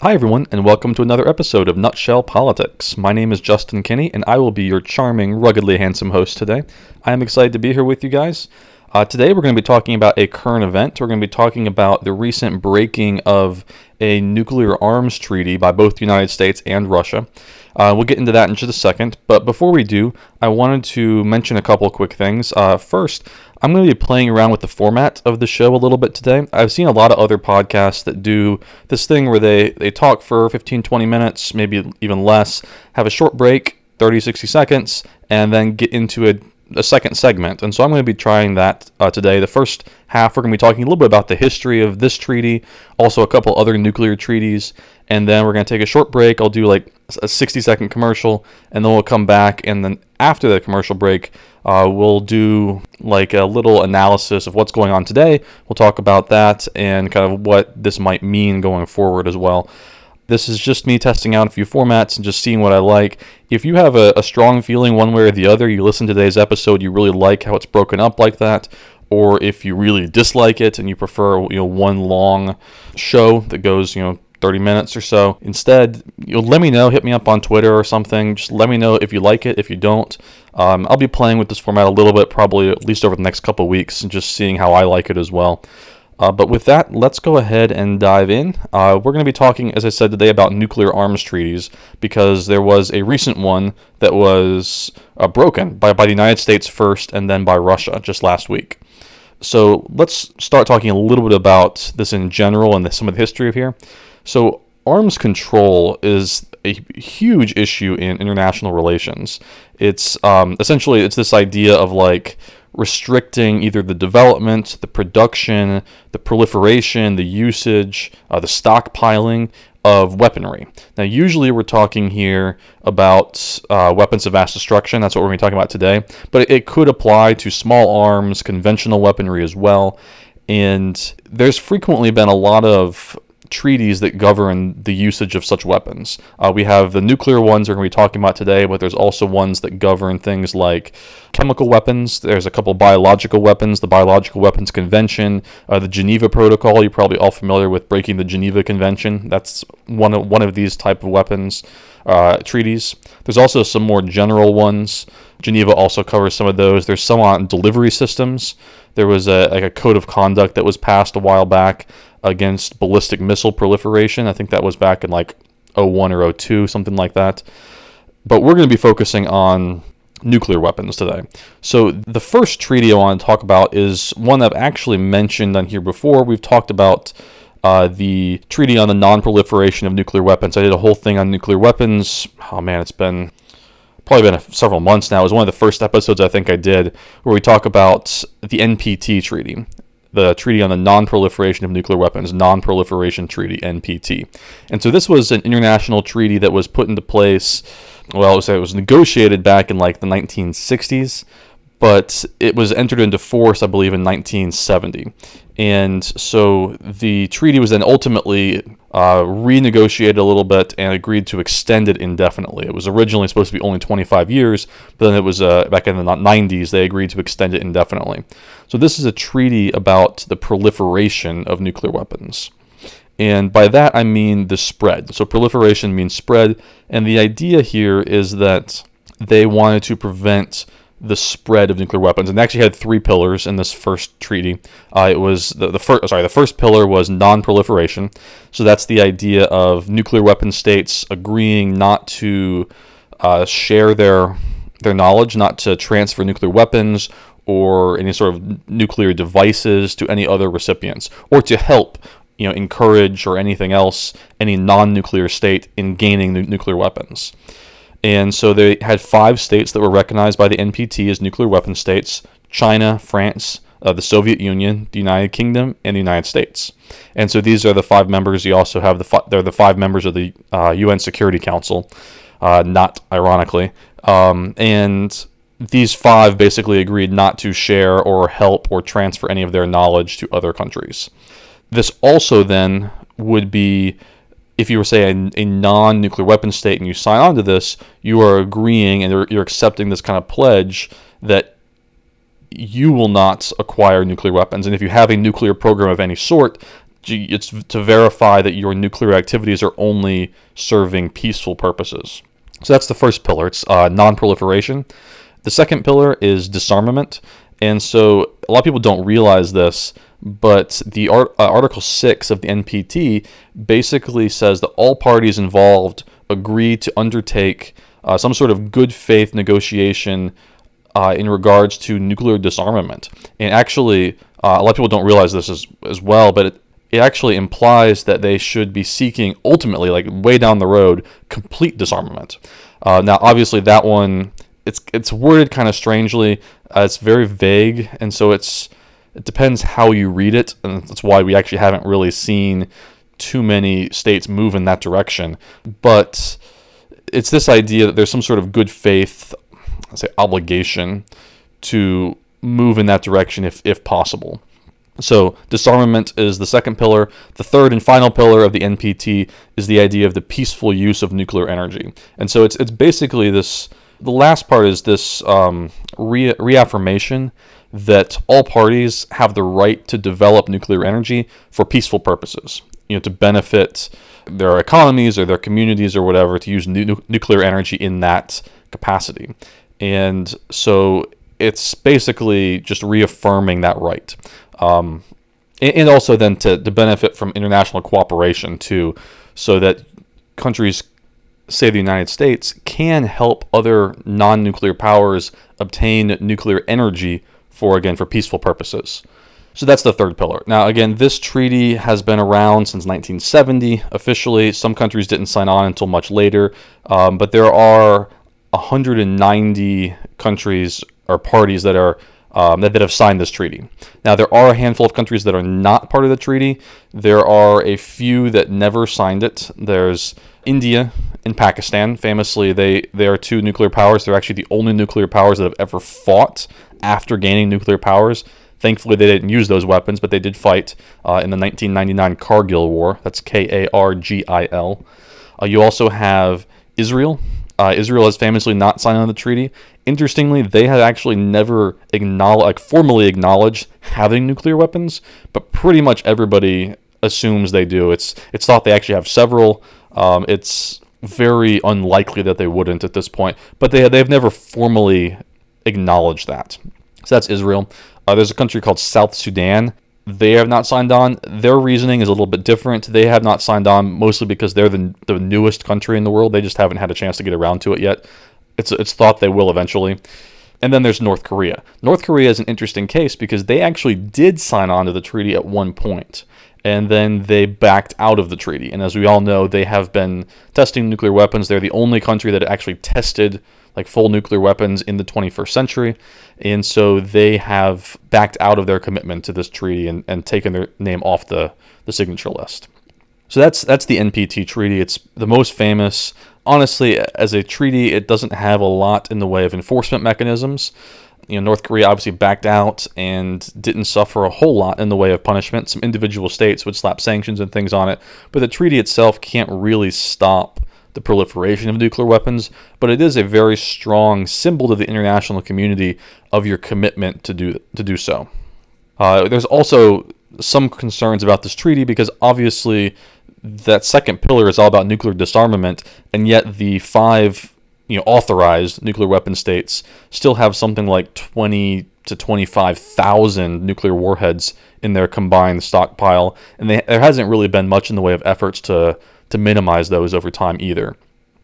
Hi, everyone, and welcome to another episode of Nutshell Politics. My name is Justin Kinney, and I will be your charming, ruggedly handsome host today. I am excited to be here with you guys. Uh, today, we're going to be talking about a current event. We're going to be talking about the recent breaking of a nuclear arms treaty by both the United States and Russia. Uh, we'll get into that in just a second, but before we do, I wanted to mention a couple quick things. Uh, first, I'm going to be playing around with the format of the show a little bit today. I've seen a lot of other podcasts that do this thing where they, they talk for 15, 20 minutes, maybe even less, have a short break, 30, 60 seconds, and then get into a, a second segment. And so I'm going to be trying that uh, today. The first half, we're going to be talking a little bit about the history of this treaty, also a couple other nuclear treaties, and then we're going to take a short break. I'll do like a 60 second commercial, and then we'll come back. And then after the commercial break, uh, we'll do like a little analysis of what's going on today. We'll talk about that and kind of what this might mean going forward as well. This is just me testing out a few formats and just seeing what I like. If you have a, a strong feeling one way or the other, you listen to today's episode, you really like how it's broken up like that, or if you really dislike it and you prefer you know one long show that goes you know 30 minutes or so. Instead, you'll let me know, hit me up on Twitter or something. Just let me know if you like it. If you don't, um, I'll be playing with this format a little bit, probably at least over the next couple weeks, and just seeing how I like it as well. Uh, but with that, let's go ahead and dive in. Uh, we're going to be talking, as I said today, about nuclear arms treaties because there was a recent one that was uh, broken by, by the United States first and then by Russia just last week. So let's start talking a little bit about this in general and the, some of the history of here. So arms control is a huge issue in international relations. It's um, essentially it's this idea of like restricting either the development, the production, the proliferation, the usage, uh, the stockpiling of weaponry. Now, usually we're talking here about uh, weapons of mass destruction. That's what we're going to be talking about today. But it could apply to small arms, conventional weaponry as well. And there's frequently been a lot of treaties that govern the usage of such weapons. Uh, we have the nuclear ones we're going to be talking about today, but there's also ones that govern things like chemical weapons. There's a couple biological weapons, the Biological Weapons Convention, uh, the Geneva Protocol. You're probably all familiar with breaking the Geneva Convention. That's one of, one of these type of weapons uh, treaties. There's also some more general ones. Geneva also covers some of those. There's some on delivery systems. There was a, like a code of conduct that was passed a while back against ballistic missile proliferation. I think that was back in like 01 or 02, something like that. But we're going to be focusing on nuclear weapons today. So the first treaty I want to talk about is one I've actually mentioned on here before. We've talked about uh, the treaty on the non-proliferation of nuclear weapons. I did a whole thing on nuclear weapons. Oh man, it's been probably been a, several months now. It was one of the first episodes I think I did where we talk about the NPT treaty the Treaty on the Non-Proliferation of Nuclear Weapons, Non-Proliferation Treaty, NPT. And so this was an international treaty that was put into place, well, it was, it was negotiated back in like the 1960s, but it was entered into force, I believe, in 1970. And so the treaty was then ultimately uh, renegotiated a little bit and agreed to extend it indefinitely. It was originally supposed to be only 25 years, but then it was uh, back in the 90s they agreed to extend it indefinitely. So this is a treaty about the proliferation of nuclear weapons. And by that I mean the spread. So proliferation means spread, and the idea here is that they wanted to prevent the spread of nuclear weapons. And they actually had three pillars in this first treaty. Uh, it was the, the first sorry, the first pillar was non-proliferation. So that's the idea of nuclear weapon states agreeing not to uh, share their their knowledge, not to transfer nuclear weapons or any sort of nuclear devices to any other recipients, or to help you know encourage or anything else any non-nuclear state in gaining nuclear weapons. And so they had five states that were recognized by the NPT as nuclear weapon states China, France, uh, the Soviet Union, the United Kingdom, and the United States. And so these are the five members. You also have the fi- they're the five members of the uh, UN Security Council, uh, not ironically. Um, and these five basically agreed not to share or help or transfer any of their knowledge to other countries. This also then would be if you were say a, a, non-nuclear weapon state and you sign on to this, you are agreeing and you're, you're accepting this kind of pledge that you will not acquire nuclear weapons. And if you have a nuclear program of any sort, it's to verify that your nuclear activities are only serving peaceful purposes. So that's the first pillar. It's uh, non-proliferation. The second pillar is disarmament. And so a lot of people don't realize this, but the art, uh, Article 6 of the NPT basically says that all parties involved agree to undertake uh, some sort of good faith negotiation uh, in regards to nuclear disarmament. And actually, uh, a lot of people don't realize this as, as well, but it, it actually implies that they should be seeking ultimately, like way down the road, complete disarmament. Uh, now, obviously, that one it's it's worded kind of strangely. Uh, it's very vague, and so it's it depends how you read it, and that's why we actually haven't really seen too many states move in that direction. But it's this idea that there's some sort of good faith, I say obligation to move in that direction if if possible. So, disarmament is the second pillar. The third and final pillar of the NPT is the idea of the peaceful use of nuclear energy. And so, it's, it's basically this the last part is this um, re- reaffirmation that all parties have the right to develop nuclear energy for peaceful purposes, you know, to benefit their economies or their communities or whatever, to use nu- nuclear energy in that capacity. And so it's basically just reaffirming that right. Um, and also then to, to benefit from international cooperation too, so that countries say the United States, can help other non nuclear powers obtain nuclear energy for, again, for peaceful purposes. So that's the third pillar. Now, again, this treaty has been around since 1970 officially. Some countries didn't sign on until much later, um, but there are 190 countries or parties that are um, that, that have signed this treaty. Now, there are a handful of countries that are not part of the treaty. There are a few that never signed it. There's India and Pakistan. Famously, they, they are two nuclear powers. They're actually the only nuclear powers that have ever fought after gaining nuclear powers. Thankfully, they didn't use those weapons, but they did fight uh, in the 1999 Kargil War. That's K A R G I L. Uh, you also have Israel. Uh, Israel has famously not signed on the treaty. Interestingly, they have actually never like formally acknowledged having nuclear weapons, but pretty much everybody assumes they do. It's it's thought they actually have several. Um, it's very unlikely that they wouldn't at this point, but they they've never formally acknowledged that. So that's Israel. Uh, there's a country called South Sudan. They have not signed on. Their reasoning is a little bit different. They have not signed on mostly because they're the, the newest country in the world. They just haven't had a chance to get around to it yet. It's it's thought they will eventually. And then there's North Korea. North Korea is an interesting case because they actually did sign on to the treaty at one point and then they backed out of the treaty. And as we all know, they have been testing nuclear weapons. They're the only country that actually tested like full nuclear weapons in the 21st century. And so they have backed out of their commitment to this treaty and, and taken their name off the, the signature list. So that's that's the NPT treaty. It's the most famous. Honestly, as a treaty, it doesn't have a lot in the way of enforcement mechanisms you know, North Korea obviously backed out and didn't suffer a whole lot in the way of punishment. Some individual states would slap sanctions and things on it, but the treaty itself can't really stop the proliferation of nuclear weapons, but it is a very strong symbol to the international community of your commitment to do to do so. Uh, there's also some concerns about this treaty because obviously that second pillar is all about nuclear disarmament, and yet the five you know authorized nuclear weapon states still have something like 20 to 25,000 nuclear warheads in their combined stockpile, and they, there hasn't really been much in the way of efforts to to minimize those over time either.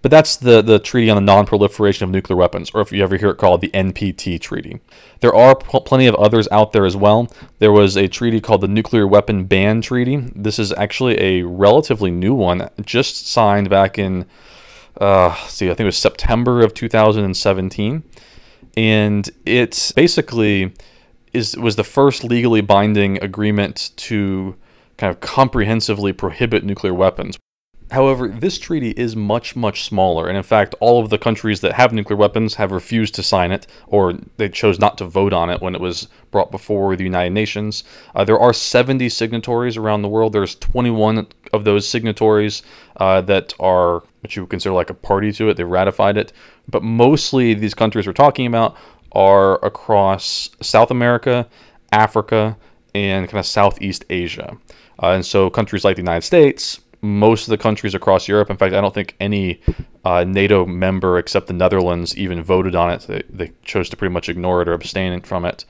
But that's the, the Treaty on the Non-Proliferation of Nuclear Weapons, or if you ever hear it called the NPT Treaty. There are pl- plenty of others out there as well. There was a treaty called the Nuclear Weapon Ban Treaty. This is actually a relatively new one, just signed back in uh, see, I think it was September of 2017, and it basically is was the first legally binding agreement to kind of comprehensively prohibit nuclear weapons. However, this treaty is much, much smaller, and in fact, all of the countries that have nuclear weapons have refused to sign it, or they chose not to vote on it when it was brought before the United Nations. Uh, there are 70 signatories around the world. There's 21 of those signatories uh, that are what you would consider like a party to it. They've ratified it, but mostly these countries we're talking about are across South America, Africa, and kind of Southeast Asia. Uh, and so countries like the United States, most of the countries across Europe, in fact, I don't think any uh, NATO member except the Netherlands even voted on it. They, they chose to pretty much ignore it or abstain from it.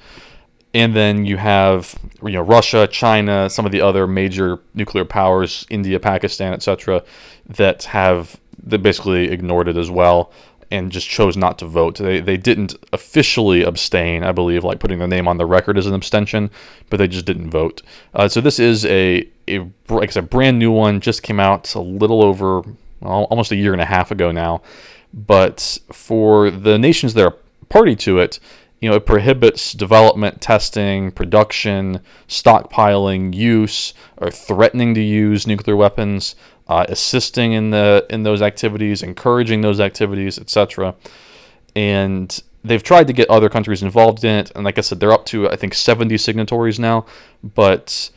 And then you have you know Russia, China, some of the other major nuclear powers, India, Pakistan, etc., that have that basically ignored it as well and just chose not to vote. They, they didn't officially abstain, I believe, like putting their name on the record as an abstention, but they just didn't vote. Uh, so this is a, a, like I said, brand new one, just came out a little over, well, almost a year and a half ago now. But for the nations that are party to it, you know, it prohibits development, testing, production, stockpiling, use, or threatening to use nuclear weapons, uh, assisting in the in those activities, encouraging those activities, etc. And they've tried to get other countries involved in it, and like I said, they're up to I think 70 signatories now, but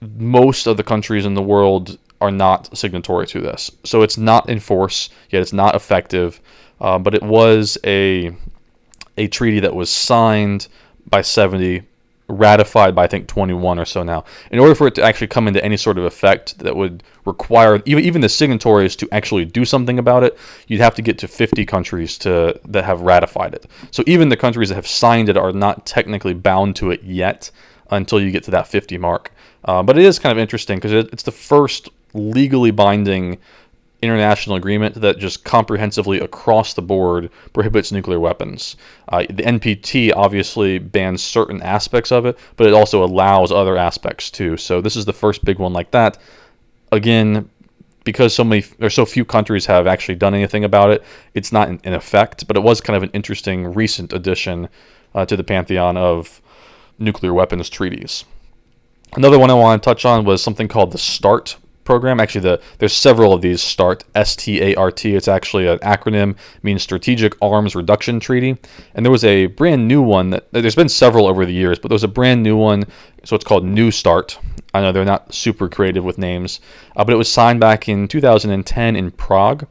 most of the countries in the world are not signatory to this, so it's not in force yet. It's not effective, uh, but it was a a treaty that was signed by 70 ratified by I think 21 or so now. In order for it to actually come into any sort of effect that would require even even the signatories to actually do something about it, you'd have to get to 50 countries to that have ratified it. So even the countries that have signed it are not technically bound to it yet until you get to that 50 mark. Uh, but it is kind of interesting because it, it's the first legally binding international agreement that just comprehensively across the board prohibits nuclear weapons. Uh, the NPT obviously bans certain aspects of it, but it also allows other aspects too. So this is the first big one like that. Again, because so many or so few countries have actually done anything about it, it's not in, in effect. But it was kind of an interesting recent addition uh, to the pantheon of nuclear weapons treaties. Another one I want to touch on was something called the START program. Actually, the there's several of these. START, S-T-A-R-T. It's actually an acronym, means Strategic Arms Reduction Treaty. And there was a brand new one that there's been several over the years, but there was a brand new one. So it's called New START. I know they're not super creative with names, uh, but it was signed back in 2010 in Prague.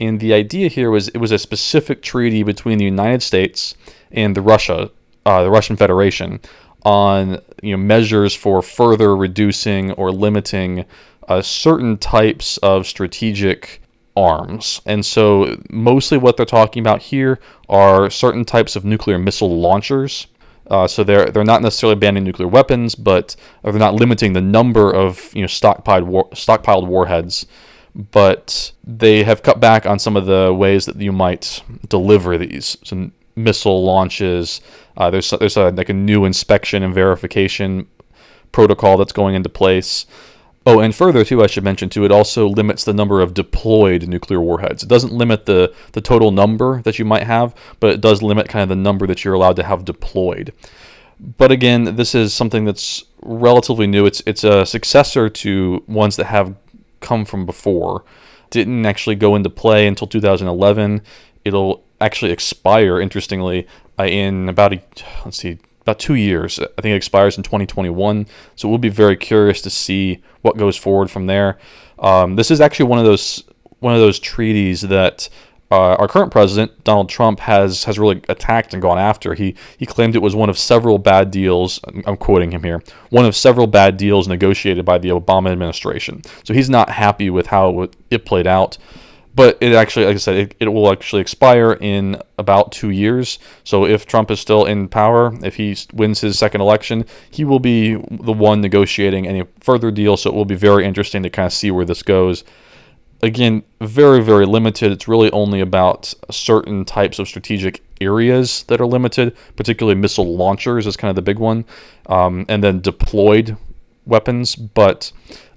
And the idea here was it was a specific treaty between the United States and the Russia, uh, the Russian Federation, on you know measures for further reducing or limiting uh, certain types of strategic arms. And so, mostly what they're talking about here are certain types of nuclear missile launchers. Uh, so they're they're not necessarily banning nuclear weapons, but they're not limiting the number of you know stockpiled war, stockpiled warheads. But they have cut back on some of the ways that you might deliver these. So missile launches. Uh, there's there's a, like a new inspection and verification protocol that's going into place. Oh, and further too, I should mention too, it also limits the number of deployed nuclear warheads. It doesn't limit the the total number that you might have, but it does limit kind of the number that you're allowed to have deployed. But again, this is something that's relatively new. It's it's a successor to ones that have come from before. Didn't actually go into play until 2011. It'll actually expire, interestingly, uh, in about a let's see, about two years. I think it expires in 2021. So we'll be very curious to see what goes forward from there. Um, this is actually one of those one of those treaties that uh, our current president Donald Trump has has really attacked and gone after. He he claimed it was one of several bad deals. I'm quoting him here. One of several bad deals negotiated by the Obama administration. So he's not happy with how it played out but it actually, like I said, it, it will actually expire in about two years. So if Trump is still in power, if he wins his second election, he will be the one negotiating any further deal. So it will be very interesting to kind of see where this goes. Again, very, very limited. It's really only about certain types of strategic areas that are limited, particularly missile launchers is kind of the big one, um, and then deployed weapons. But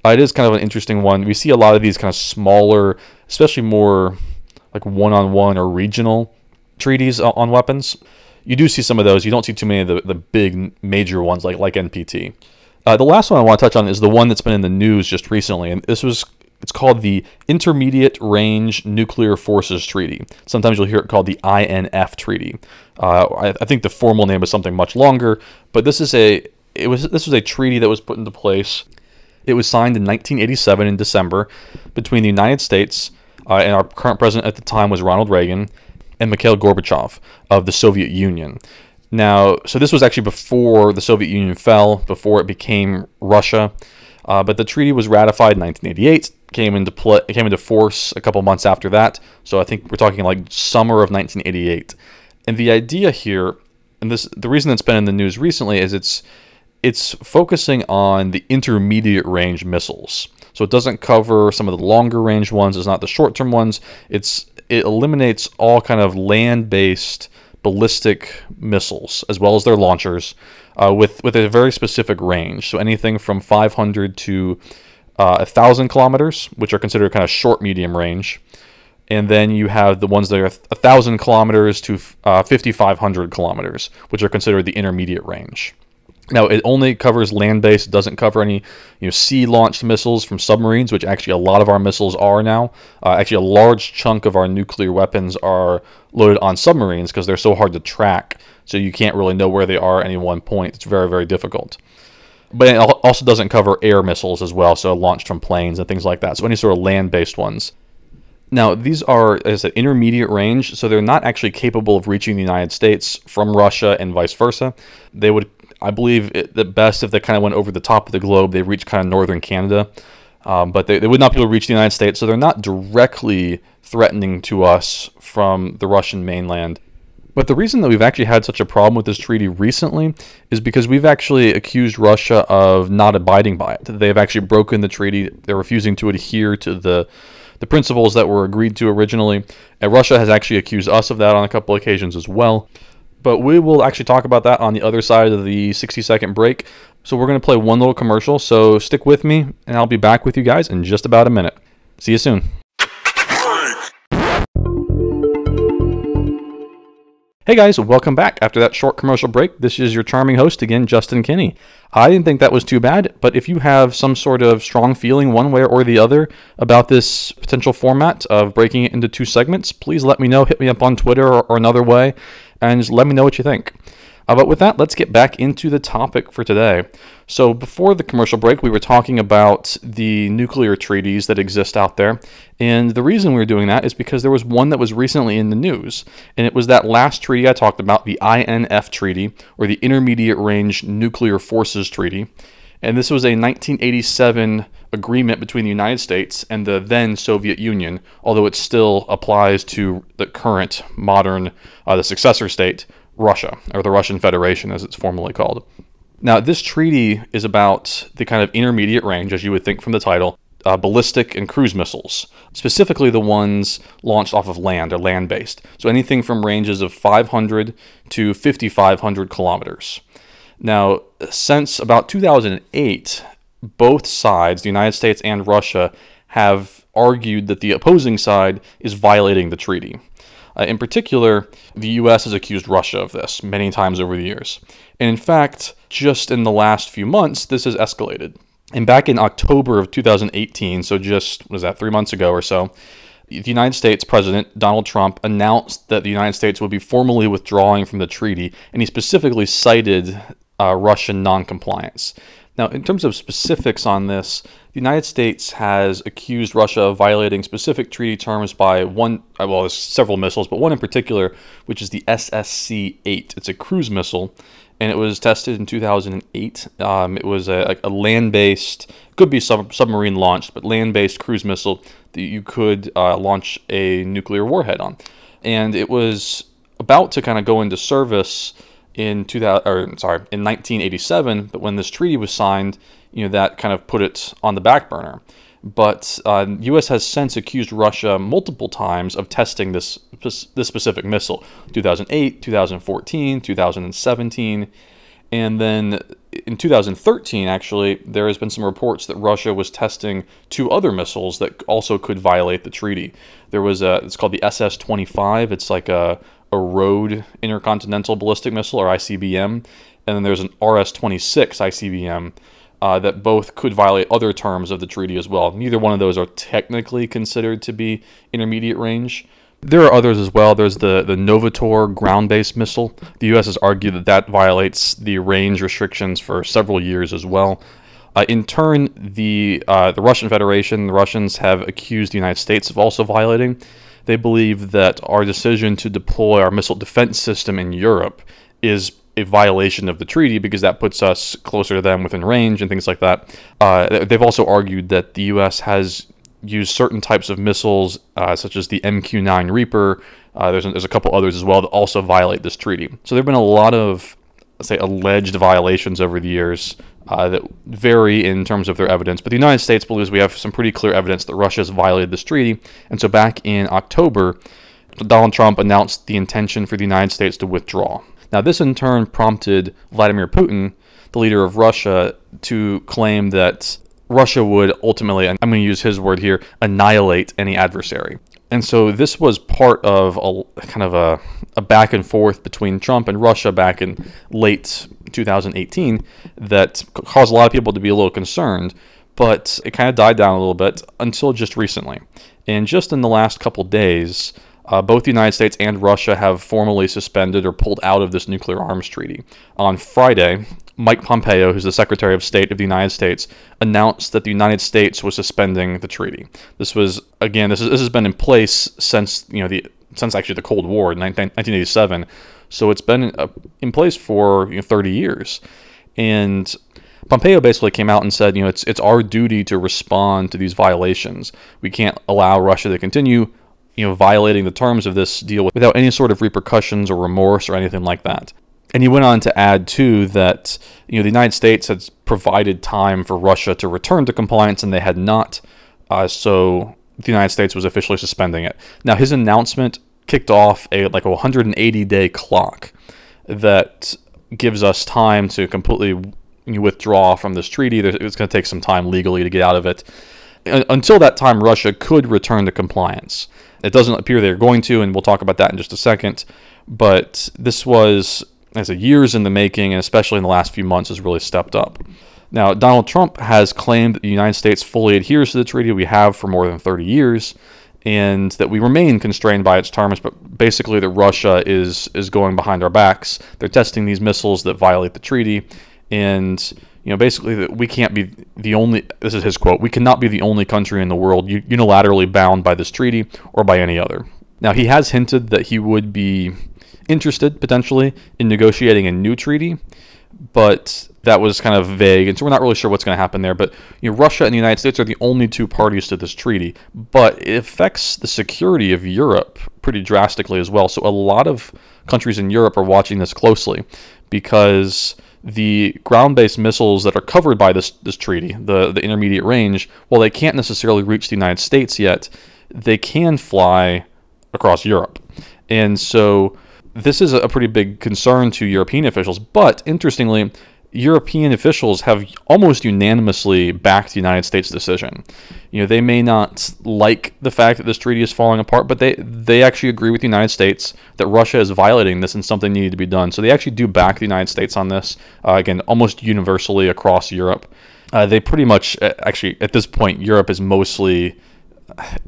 uh, it is kind of an interesting one. We see a lot of these kind of smaller, especially more like one-on-one or regional treaties on weapons. You do see some of those. You don't see too many of the, the big major ones like like NPT. Uh, the last one I want to touch on is the one that's been in the news just recently, and this was it's called the Intermediate Range Nuclear Forces Treaty. Sometimes you'll hear it called the INF Treaty. Uh, I, I, think the formal name is something much longer, but this is a it was this was a treaty that was put into place. It was signed in 1987 in December between the United States uh, and our current president at the time was Ronald Reagan and Mikhail Gorbachev of the Soviet Union. Now, so this was actually before the Soviet Union fell, before it became Russia. Uh, but the treaty was ratified in 1988, came into play, came into force a couple months after that. So I think we're talking like summer of 1988. And the idea here, and this the reason it's been in the news recently is it's it's focusing on the intermediate range missiles. So it doesn't cover some of the longer range ones. It's not the short term ones. It's it eliminates all kind of land based ballistic missiles as well as their launchers uh, with with a very specific range. So anything from 500 to uh, 1,000 kilometers, which are considered kind of short medium range. And then you have the ones that are 1,000 kilometers to uh, 5,500 kilometers, which are considered the intermediate range. Now it only covers land-based; doesn't cover any, you know, sea-launched missiles from submarines, which actually a lot of our missiles are now. Uh, actually, a large chunk of our nuclear weapons are loaded on submarines because they're so hard to track. So you can't really know where they are at any one point. It's very, very difficult. But it also doesn't cover air missiles as well, so launched from planes and things like that. So any sort of land-based ones. Now, these are, as an intermediate range, so they're not actually capable of reaching the United States from Russia and vice versa. They would I believe it, the best if they kind of went over the top of the globe, they reached kind of northern Canada. Um, but they, they would not be able to reach the United States, so they're not directly threatening to us from the Russian mainland. But the reason that we've actually had such a problem with this treaty recently is because we've actually accused Russia of not abiding by it. They have actually broken the treaty. They're refusing to adhere to the the principles that were agreed to originally. And Russia has actually accused us of that on a couple occasions as well. But we will actually talk about that on the other side of the 60 second break. So we're going to play one little commercial. So stick with me, and I'll be back with you guys in just about a minute. See you soon. Hey guys, welcome back. After that short commercial break, this is your charming host again, Justin Kinney. I didn't think that was too bad, but if you have some sort of strong feeling one way or the other about this potential format of breaking it into two segments, please let me know. Hit me up on Twitter or, or another way and let me know what you think. Uh, but with that, let's get back into the topic for today. So, before the commercial break, we were talking about the nuclear treaties that exist out there. And the reason we were doing that is because there was one that was recently in the news. And it was that last treaty I talked about, the INF Treaty, or the Intermediate Range Nuclear Forces Treaty. And this was a 1987 agreement between the United States and the then Soviet Union, although it still applies to the current modern, uh, the successor state, Russia, or the Russian Federation as it's formally called. Now, this treaty is about the kind of intermediate range, as you would think from the title, uh, ballistic and cruise missiles, specifically the ones launched off of land or land based. So anything from ranges of 500 to 5,500 kilometers. Now, since about 2008, both sides, the United States and Russia, have argued that the opposing side is violating the treaty. Uh, in particular, the US has accused Russia of this many times over the years. And in fact, just in the last few months, this has escalated. And back in October of 2018, so just, was that, three months ago or so, the United States President Donald Trump announced that the United States would be formally withdrawing from the treaty, and he specifically cited uh, Russian noncompliance. Now, in terms of specifics on this, the United States has accused Russia of violating specific treaty terms by one, uh, well, there's several missiles, but one in particular, which is the SSC 8. It's a cruise missile, and it was tested in 2008. Um, it was a, a land based, could be sub- submarine launched, but land based cruise missile that you could uh, launch a nuclear warhead on. And it was about to kind of go into service in 2000 or sorry in 1987 but when this treaty was signed you know that kind of put it on the back burner but uh, U.S. has since accused Russia multiple times of testing this this specific missile 2008 2014 2017 and then in 2013, actually, there has been some reports that Russia was testing two other missiles that also could violate the treaty. There was a, it's called the SS-25. It's like a, a road intercontinental ballistic missile, or ICBM, and then there's an RS-26 ICBM. Uh, that both could violate other terms of the treaty as well. Neither one of those are technically considered to be intermediate range, there are others as well. There's the, the Novator ground based missile. The U.S. has argued that that violates the range restrictions for several years as well. Uh, in turn, the, uh, the Russian Federation, the Russians have accused the United States of also violating. They believe that our decision to deploy our missile defense system in Europe is a violation of the treaty because that puts us closer to them within range and things like that. Uh, they've also argued that the U.S. has used certain types of missiles, uh, such as the MQ-9 Reaper. Uh, there's, there's a couple others as well that also violate this treaty. So there have been a lot of, let's say, alleged violations over the years uh, that vary in terms of their evidence. But the United States believes we have some pretty clear evidence that Russia has violated this treaty. And so back in October, Donald Trump announced the intention for the United States to withdraw. Now, this in turn prompted Vladimir Putin, the leader of Russia, to claim that Russia would ultimately, I'm going to use his word here, annihilate any adversary. And so this was part of a kind of a, a back and forth between Trump and Russia back in late 2018 that caused a lot of people to be a little concerned, but it kind of died down a little bit until just recently. And just in the last couple days, uh, both the United States and Russia have formally suspended or pulled out of this nuclear arms treaty. On Friday, Mike Pompeo, who's the Secretary of State of the United States, announced that the United States was suspending the treaty. This was again, this, is, this has been in place since you know the since actually the Cold War, 1987. So it's been uh, in place for you know, 30 years, and Pompeo basically came out and said, you know, it's it's our duty to respond to these violations. We can't allow Russia to continue, you know, violating the terms of this deal without any sort of repercussions or remorse or anything like that and he went on to add too that you know the United States had provided time for Russia to return to compliance, and they had not. Uh, so the United States was officially suspending it. Now his announcement kicked off a like a 180 day clock that gives us time to completely withdraw from this treaty. It's going to take some time legally to get out of it. Until that time, Russia could return to compliance. It doesn't appear they're going to, and we'll talk about that in just a second. But this was as a years in the making, and especially in the last few months, has really stepped up. Now, Donald Trump has claimed that the United States fully adheres to the treaty we have for more than 30 years, and that we remain constrained by its terms, but basically that Russia is is going behind our backs. They're testing these missiles that violate the treaty, and you know basically that we can't be the only. This is his quote: "We cannot be the only country in the world unilaterally bound by this treaty or by any other." Now, he has hinted that he would be interested potentially in negotiating a new treaty, but that was kind of vague, and so we're not really sure what's going to happen there. But you know, Russia and the United States are the only two parties to this treaty, but it affects the security of Europe pretty drastically as well. So a lot of countries in Europe are watching this closely because the ground-based missiles that are covered by this this treaty, the the intermediate range, while they can't necessarily reach the United States yet, they can fly across Europe, and so this is a pretty big concern to European officials. But interestingly, European officials have almost unanimously backed the United States decision. You know, they may not like the fact that this treaty is falling apart, but they they actually agree with the United States that Russia is violating this and something needed to be done. So they actually do back the United States on this. Uh, again, almost universally across Europe. Uh, they pretty much actually at this point Europe is mostly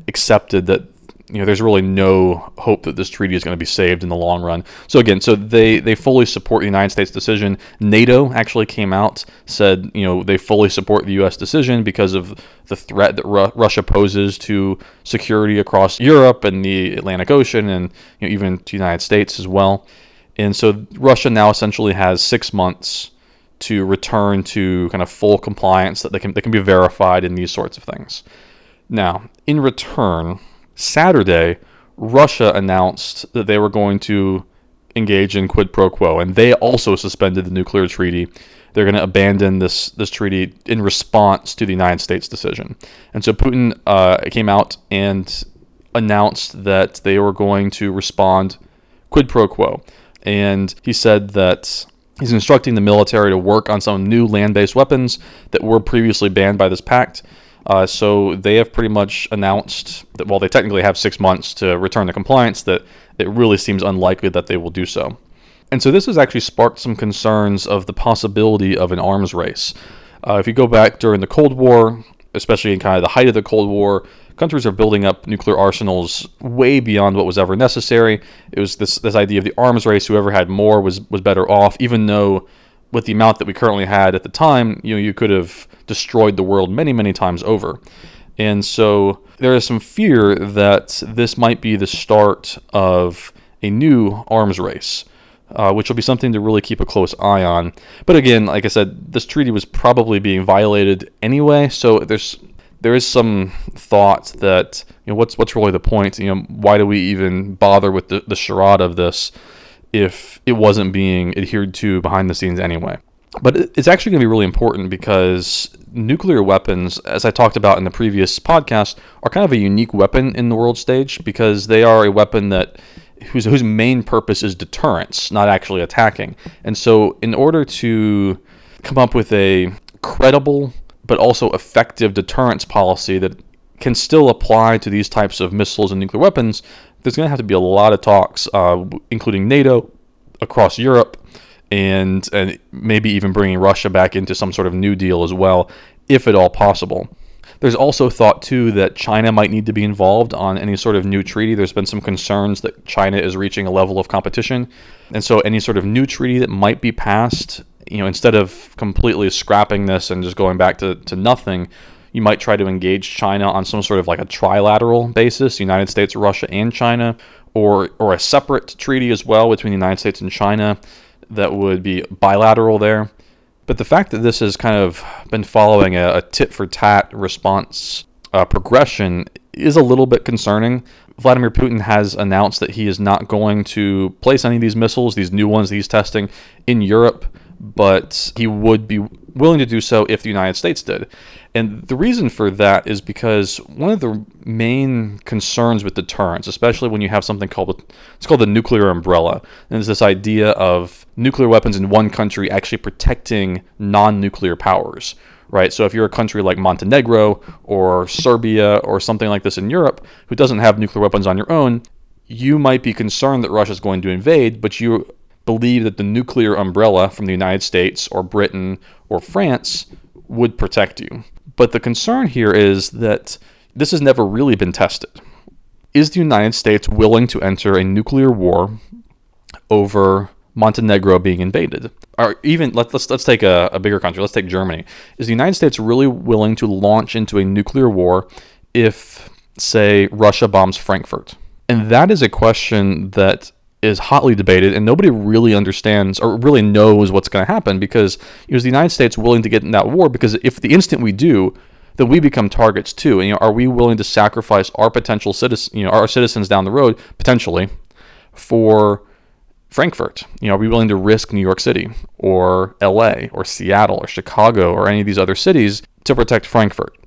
accepted that you know, there's really no hope that this treaty is going to be saved in the long run. So again, so they they fully support the United States decision. NATO actually came out said, you know, they fully support the U.S. decision because of the threat that Ru- Russia poses to security across Europe and the Atlantic Ocean, and you know, even to the United States as well. And so Russia now essentially has six months to return to kind of full compliance that they can they can be verified in these sorts of things. Now, in return Saturday, Russia announced that they were going to engage in quid pro quo, and they also suspended the nuclear treaty. They're going to abandon this this treaty in response to the United States decision. And so Putin uh, came out and announced that they were going to respond quid pro quo, and he said that He's instructing the military to work on some new land based weapons that were previously banned by this pact. Uh, so they have pretty much announced that, while they technically have six months to return to compliance, that it really seems unlikely that they will do so. And so this has actually sparked some concerns of the possibility of an arms race. Uh, if you go back during the Cold War, especially in kind of the height of the Cold War, countries are building up nuclear arsenals way beyond what was ever necessary. It was this this idea of the arms race. Whoever had more was was better off, even though with the amount that we currently had at the time, you know, you could have destroyed the world many, many times over. And so there is some fear that this might be the start of a new arms race uh, which will be something to really keep a close eye on. But again, like I said, this treaty was probably being violated anyway, so there's there is some thought that you know what's what's really the point? You know, why do we even bother with the, the charade of this if it wasn't being adhered to behind the scenes anyway? But it's actually going to be really important because nuclear weapons, as I talked about in the previous podcast, are kind of a unique weapon in the world stage because they are a weapon that whose whose main purpose is deterrence, not actually attacking. And so, in order to come up with a credible but also effective deterrence policy that can still apply to these types of missiles and nuclear weapons, there's going to have to be a lot of talks, uh, including NATO across Europe, and and maybe even bringing Russia back into some sort of new deal as well, if at all possible. There's also thought, too, that China might need to be involved on any sort of new treaty. There's been some concerns that China is reaching a level of competition. And so, any sort of new treaty that might be passed, you know, instead of completely scrapping this and just going back to, to nothing, you might try to engage China on some sort of like a trilateral basis, United States, Russia, and China, or or a separate treaty as well between the United States and China that would be bilateral there. But the fact that this has kind of been following a, a tit for tat response uh, progression is a little bit concerning. Vladimir Putin has announced that he is not going to place any of these missiles, these new ones that he's testing, in Europe, but he would be willing to do so if the United States did. And the reason for that is because one of the main concerns with deterrence, especially when you have something called it's called the nuclear umbrella, and it's this idea of nuclear weapons in one country actually protecting non-nuclear powers, right? So if you're a country like Montenegro or Serbia or something like this in Europe who doesn't have nuclear weapons on your own, you might be concerned that Russia is going to invade, but you believe that the nuclear umbrella from the United States or Britain or France would protect you. But the concern here is that this has never really been tested. Is the United States willing to enter a nuclear war over Montenegro being invaded? Or even let, let's let's take a, a bigger country. Let's take Germany. Is the United States really willing to launch into a nuclear war if, say, Russia bombs Frankfurt? And that is a question that is hotly debated, and nobody really understands or really knows what's going to happen because is the United States willing to get in that war? Because if the instant we do, then we become targets too. And you know, are we willing to sacrifice our potential citizens, you know, our citizens down the road potentially for Frankfurt? You know, are we willing to risk New York City or L.A. or Seattle or Chicago or any of these other cities to protect Frankfurt?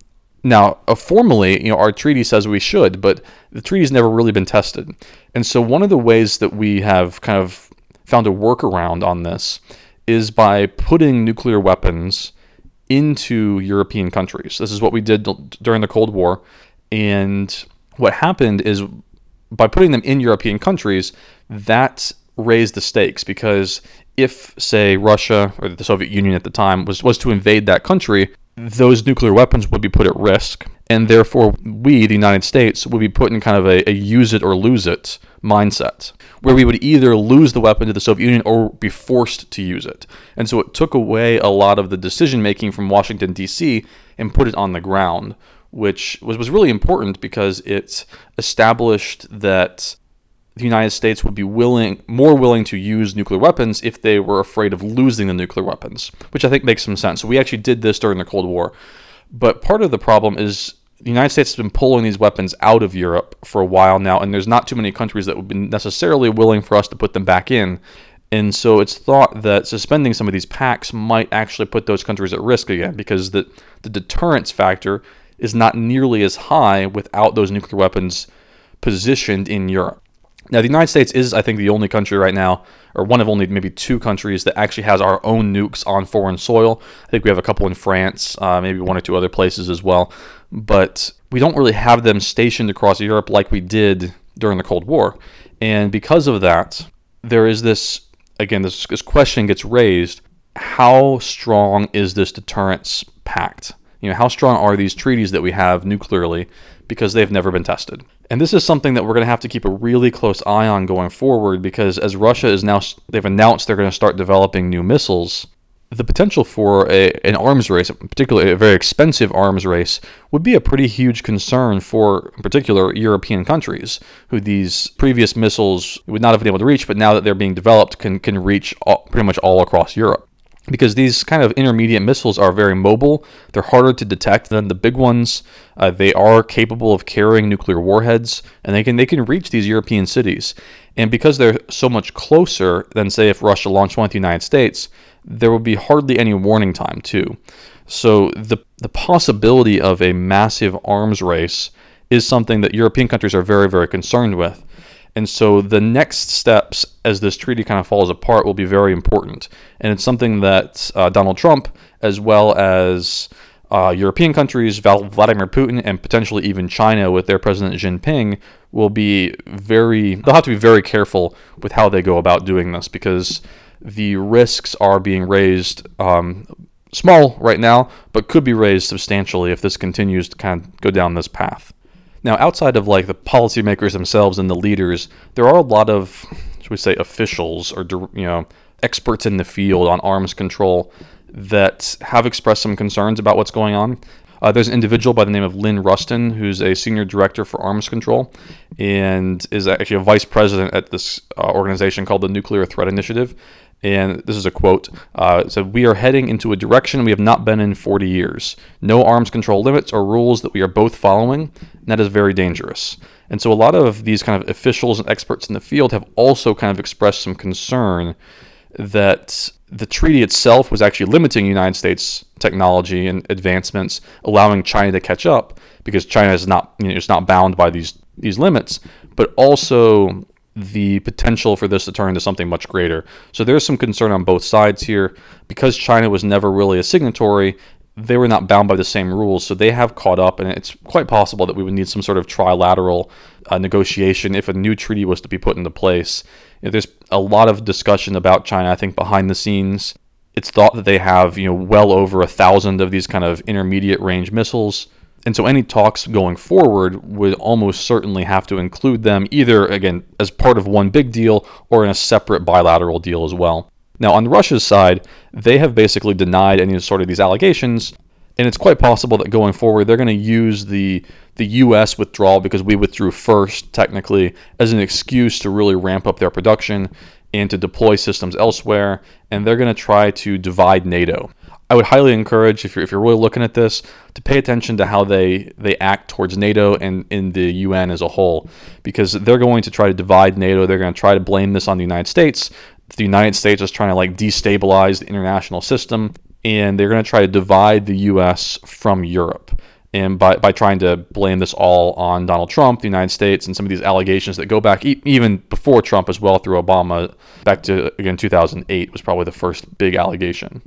Now, uh, formally, you know, our treaty says we should, but the treaty's never really been tested. And so one of the ways that we have kind of found a workaround on this is by putting nuclear weapons into European countries. This is what we did during the Cold War. And what happened is by putting them in European countries, that raised the stakes because if, say, Russia or the Soviet Union at the time was, was to invade that country, those nuclear weapons would be put at risk. And therefore, we, the United States, would be put in kind of a, a use it or lose it mindset, where we would either lose the weapon to the Soviet Union or be forced to use it. And so it took away a lot of the decision making from Washington, D.C., and put it on the ground, which was, was really important because it established that the United States would be willing, more willing to use nuclear weapons if they were afraid of losing the nuclear weapons, which I think makes some sense. So we actually did this during the Cold War. But part of the problem is the United States has been pulling these weapons out of Europe for a while now, and there's not too many countries that would be necessarily willing for us to put them back in. And so it's thought that suspending some of these pacts might actually put those countries at risk again because the, the deterrence factor is not nearly as high without those nuclear weapons positioned in Europe. Now, the United States is, I think, the only country right now, or one of only maybe two countries that actually has our own nukes on foreign soil. I think we have a couple in France, uh, maybe one or two other places as well. But we don't really have them stationed across Europe like we did during the Cold War. And because of that, there is this, again, this, this question gets raised how strong is this deterrence pact? You know, how strong are these treaties that we have nuclearly because they've never been tested? And this is something that we're going to have to keep a really close eye on going forward because as Russia is now, they've announced they're going to start developing new missiles. The potential for a, an arms race, particularly a very expensive arms race, would be a pretty huge concern for, in particular, European countries who these previous missiles would not have been able to reach, but now that they're being developed, can, can reach all, pretty much all across Europe because these kind of intermediate missiles are very mobile. They're harder to detect than the big ones. Uh, they are capable of carrying nuclear warheads, and they can they can reach these European cities. And because they're so much closer than say if Russia launched one at the United States, there would be hardly any warning time too. So the the possibility of a massive arms race is something that European countries are very very concerned with. And so the next steps as this treaty kind of falls apart will be very important. And it's something that uh, Donald Trump, as well as uh, European countries, Vladimir Putin, and potentially even China with their President Jinping, will be very, they'll have to be very careful with how they go about doing this because the risks are being raised um, small right now, but could be raised substantially if this continues to kind of go down this path. Now, outside of like the policymakers themselves and the leaders, there are a lot of, should we say, officials or you know experts in the field on arms control that have expressed some concerns about what's going on. Uh, there's an individual by the name of Lynn Rusten, who's a senior director for arms control and is actually a vice president at this uh, organization called the Nuclear Threat Initiative and this is a quote. Uh, "We are heading into a direction we have not been in 40 years. No arms control limits or rules that we are both following, and that is very dangerous." And so, a lot of these kind of officials and experts in the field have also kind of expressed some concern that the treaty itself was actually limiting United States technology and advancements, allowing China to catch up because China is not you know, is not bound by these these limits, but also the potential for this to turn into something much greater. So there's some concern on both sides here. Because China was never really a signatory, they were not bound by the same rules, so they have caught up, and it's quite possible that we would need some sort of trilateral uh, negotiation if a new treaty was to be put into place. You know, there's a lot of discussion about China, I think, behind the scenes. It's thought that they have, you know, well over a thousand of these kind of intermediate range missiles. And so any talks going forward would almost certainly have to include them either, again, as part of one big deal or in a separate bilateral deal as well. Now, on Russia's side, they have basically denied any sort of these allegations, and it's quite possible that going forward they're going to use the the U.S. withdrawal because we withdrew first, technically, as an excuse to really ramp up their production and to deploy systems elsewhere, and they're going to try to divide NATO. I would highly encourage if you're if you're really looking at this to pay attention to how they they act towards NATO and in the UN as a whole, because they're going to try to divide NATO. They're going to try to blame this on the United States. The United States is trying to like destabilize the international system, and they're going to try to divide the U.S. from Europe. And by, by trying to blame this all on Donald Trump, the United States, and some of these allegations that go back e- even before Trump as well through Obama, back to again 2008 was probably the first big allegation.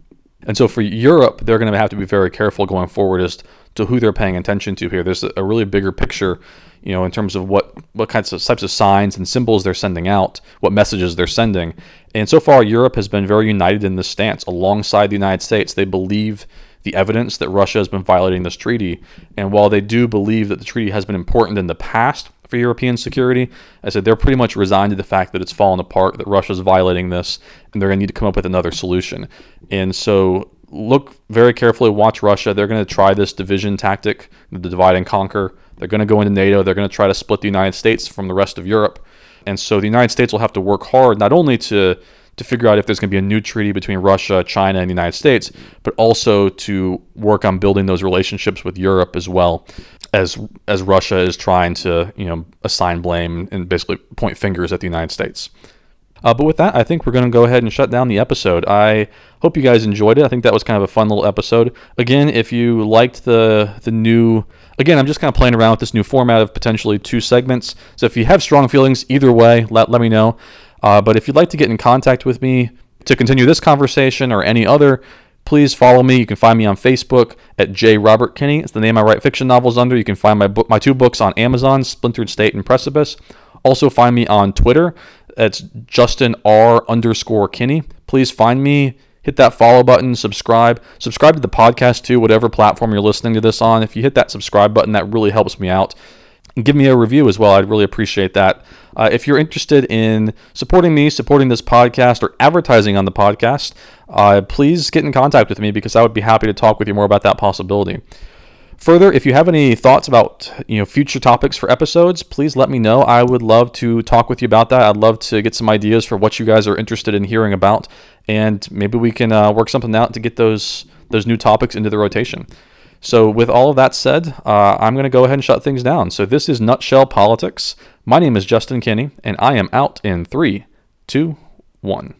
And so for Europe, they're going to have to be very careful going forward as to who they're paying attention to here. There's a really bigger picture, you know, in terms of what what kinds of types of signs and symbols they're sending out, what messages they're sending. And so far, Europe has been very united in this stance alongside the United States. They believe the evidence that Russia has been violating this treaty. And while they do believe that the treaty has been important in the past, for European security. I said they're pretty much resigned to the fact that it's fallen apart, that Russia's violating this, and they're going to need to come up with another solution. And so look very carefully, watch Russia. They're going to try this division tactic, the divide and conquer. They're going to go into NATO. They're going to try to split the United States from the rest of Europe. And so the United States will have to work hard not only to to figure out if there's going to be a new treaty between Russia, China, and the United States, but also to work on building those relationships with Europe as well as as Russia is trying to you know assign blame and basically point fingers at the United States. Uh, but with that, I think we're going to go ahead and shut down the episode. I hope you guys enjoyed it. I think that was kind of a fun little episode. Again, if you liked the the new, again, I'm just kind of playing around with this new format of potentially two segments. So if you have strong feelings either way, let let me know. Uh, but if you'd like to get in contact with me to continue this conversation or any other, please follow me. You can find me on Facebook at J. Robert Kinney. It's the name I write fiction novels under. You can find my book, my two books on Amazon, Splintered State and Precipice. Also find me on Twitter it's Justin R underscore Kinney. Please find me, hit that follow button, subscribe. Subscribe to the podcast too, whatever platform you're listening to this on. If you hit that subscribe button, that really helps me out. And give me a review as well. I'd really appreciate that. Uh, if you're interested in supporting me, supporting this podcast, or advertising on the podcast, uh, please get in contact with me because I would be happy to talk with you more about that possibility. Further, if you have any thoughts about you know future topics for episodes, please let me know. I would love to talk with you about that. I'd love to get some ideas for what you guys are interested in hearing about, and maybe we can uh, work something out to get those those new topics into the rotation. So, with all of that said, uh, I'm going to go ahead and shut things down. So, this is Nutshell Politics. My name is Justin Kinney, and I am out in three, two, one.